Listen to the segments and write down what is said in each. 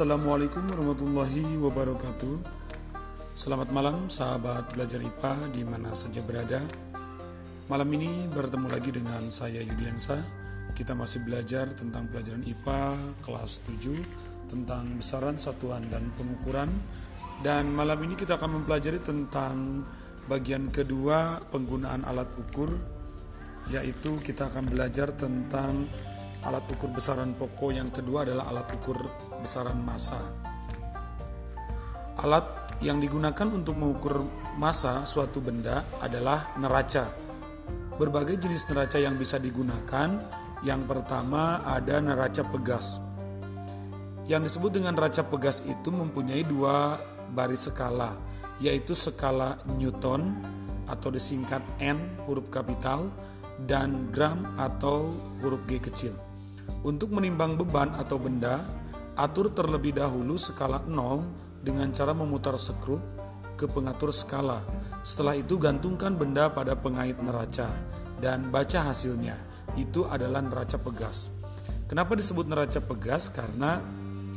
Assalamualaikum warahmatullahi wabarakatuh. Selamat malam sahabat belajar IPA di mana saja berada. Malam ini bertemu lagi dengan saya Yudiansa Kita masih belajar tentang pelajaran IPA kelas 7 Tentang besaran satuan dan pengukuran. Dan malam ini kita akan mempelajari tentang bagian kedua penggunaan alat ukur Yaitu kita akan belajar tentang alat ukur besaran pokok yang kedua adalah alat ukur besaran massa. Alat yang digunakan untuk mengukur massa suatu benda adalah neraca. Berbagai jenis neraca yang bisa digunakan. Yang pertama ada neraca pegas. Yang disebut dengan neraca pegas itu mempunyai dua baris skala, yaitu skala Newton atau disingkat N huruf kapital dan gram atau huruf G kecil. Untuk menimbang beban atau benda, atur terlebih dahulu skala 0 dengan cara memutar skrup ke pengatur skala. Setelah itu gantungkan benda pada pengait neraca dan baca hasilnya. Itu adalah neraca pegas. Kenapa disebut neraca pegas? Karena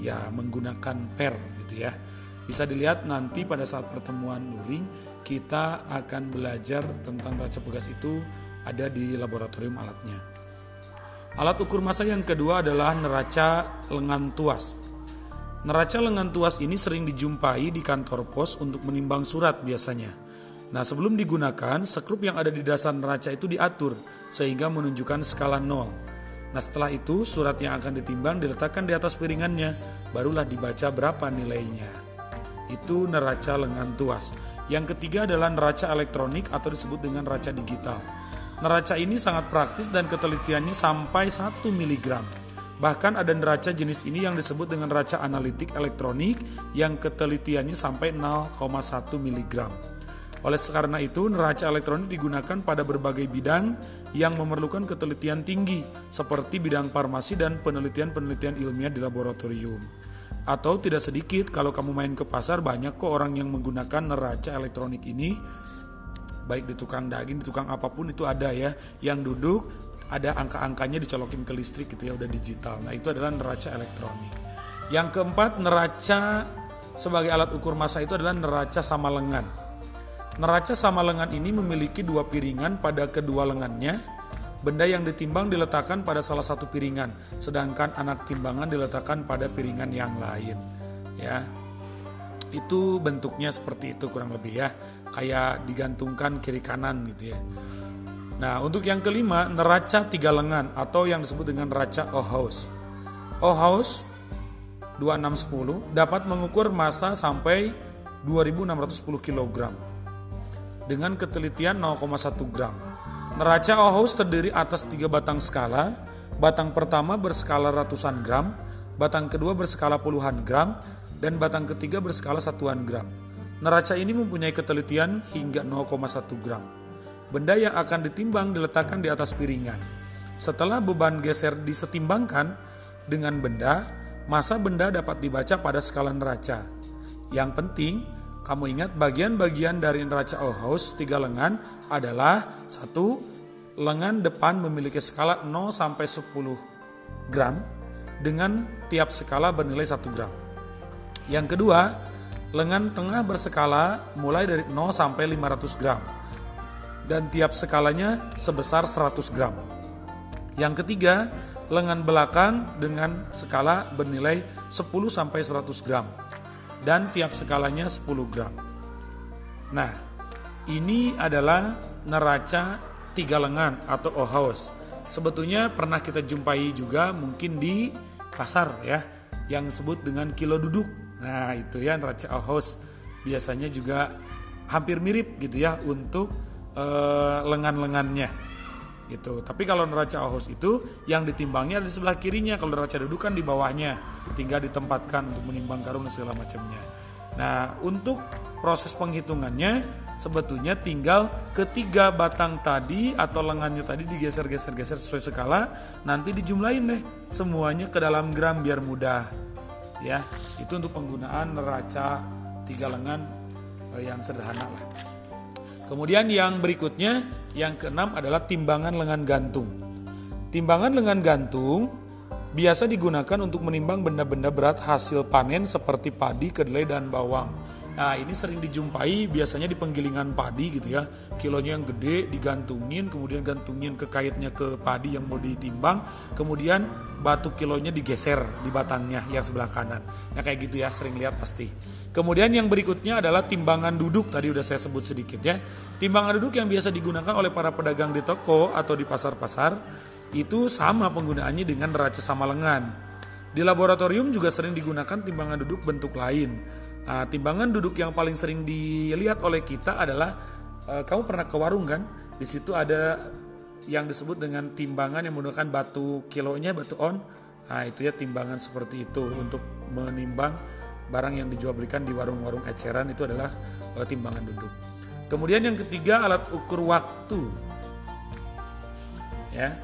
ya menggunakan per gitu ya. Bisa dilihat nanti pada saat pertemuan luring kita akan belajar tentang neraca pegas itu ada di laboratorium alatnya. Alat ukur massa yang kedua adalah neraca lengan tuas. Neraca lengan tuas ini sering dijumpai di kantor pos untuk menimbang surat biasanya. Nah sebelum digunakan, skrup yang ada di dasar neraca itu diatur sehingga menunjukkan skala 0. Nah setelah itu surat yang akan ditimbang diletakkan di atas piringannya, barulah dibaca berapa nilainya. Itu neraca lengan tuas. Yang ketiga adalah neraca elektronik atau disebut dengan neraca digital. Neraca ini sangat praktis dan ketelitiannya sampai 1 mg. Bahkan ada neraca jenis ini yang disebut dengan neraca analitik elektronik yang ketelitiannya sampai 0,1 mg. Oleh karena itu, neraca elektronik digunakan pada berbagai bidang yang memerlukan ketelitian tinggi, seperti bidang farmasi dan penelitian-penelitian ilmiah di laboratorium. Atau tidak sedikit, kalau kamu main ke pasar, banyak kok orang yang menggunakan neraca elektronik ini baik di tukang daging di tukang apa pun itu ada ya yang duduk ada angka-angkanya dicolokin ke listrik gitu ya udah digital. Nah itu adalah neraca elektronik. Yang keempat neraca sebagai alat ukur massa itu adalah neraca sama lengan. Neraca sama lengan ini memiliki dua piringan pada kedua lengannya. Benda yang ditimbang diletakkan pada salah satu piringan sedangkan anak timbangan diletakkan pada piringan yang lain ya. Itu bentuknya seperti itu kurang lebih ya kayak digantungkan kiri kanan gitu ya. Nah untuk yang kelima neraca tiga lengan atau yang disebut dengan neraca Ohaus Ohaus 2610 dapat mengukur massa sampai 2610 kg dengan ketelitian 0,1 gram. Neraca Ohaus terdiri atas tiga batang skala. Batang pertama berskala ratusan gram batang kedua berskala puluhan gram dan batang ketiga berskala satuan gram. Neraca ini mempunyai ketelitian hingga 0,1 gram. Benda yang akan ditimbang diletakkan di atas piringan. Setelah beban geser disetimbangkan dengan benda, masa benda dapat dibaca pada skala neraca. Yang penting, kamu ingat bagian-bagian dari neraca Ohaus tiga lengan adalah satu lengan depan memiliki skala 0 sampai 10 gram dengan tiap skala bernilai 1 gram. Yang kedua, lengan tengah berskala mulai dari 0 sampai 500 gram dan tiap skalanya sebesar 100 gram. Yang ketiga, lengan belakang dengan skala bernilai 10 sampai 100 gram dan tiap skalanya 10 gram. Nah, ini adalah neraca tiga lengan atau ohaus. Sebetulnya pernah kita jumpai juga mungkin di pasar ya yang disebut dengan kilo duduk Nah itu ya neraca Ahos biasanya juga hampir mirip gitu ya untuk uh, lengan-lengannya gitu. Tapi kalau neraca Ahos itu yang ditimbangnya ada di sebelah kirinya, kalau neraca duduk kan di bawahnya, tinggal ditempatkan untuk menimbang karung dan segala macamnya. Nah untuk proses penghitungannya sebetulnya tinggal ketiga batang tadi atau lengannya tadi digeser-geser-geser sesuai skala, nanti dijumlahin deh semuanya ke dalam gram biar mudah ya. Itu untuk penggunaan neraca tiga lengan eh, yang sederhana lah. Kemudian yang berikutnya yang keenam adalah timbangan lengan gantung. Timbangan lengan gantung biasa digunakan untuk menimbang benda-benda berat hasil panen seperti padi, kedelai, dan bawang. Nah ini sering dijumpai biasanya di penggilingan padi gitu ya. Kilonya yang gede digantungin kemudian gantungin ke kaitnya ke padi yang mau ditimbang Kemudian batu kilonya digeser di batangnya yang sebelah kanan. Nah kayak gitu ya sering lihat pasti. Kemudian yang berikutnya adalah timbangan duduk. Tadi udah saya sebut sedikit ya. Timbangan duduk yang biasa digunakan oleh para pedagang di toko atau di pasar-pasar Itu sama penggunaannya dengan neraca sama lengan. Di laboratorium juga sering digunakan timbangan duduk bentuk lain Nah, timbangan duduk yang paling sering dilihat oleh kita adalah uh, kamu pernah ke warung kan? Di situ ada yang disebut dengan timbangan yang menggunakan batu kilonya, batu on. Nah, itu ya timbangan seperti itu untuk menimbang barang yang dijual belikan di warung-warung eceran itu adalah uh, timbangan duduk. Kemudian yang ketiga alat ukur waktu. Ya,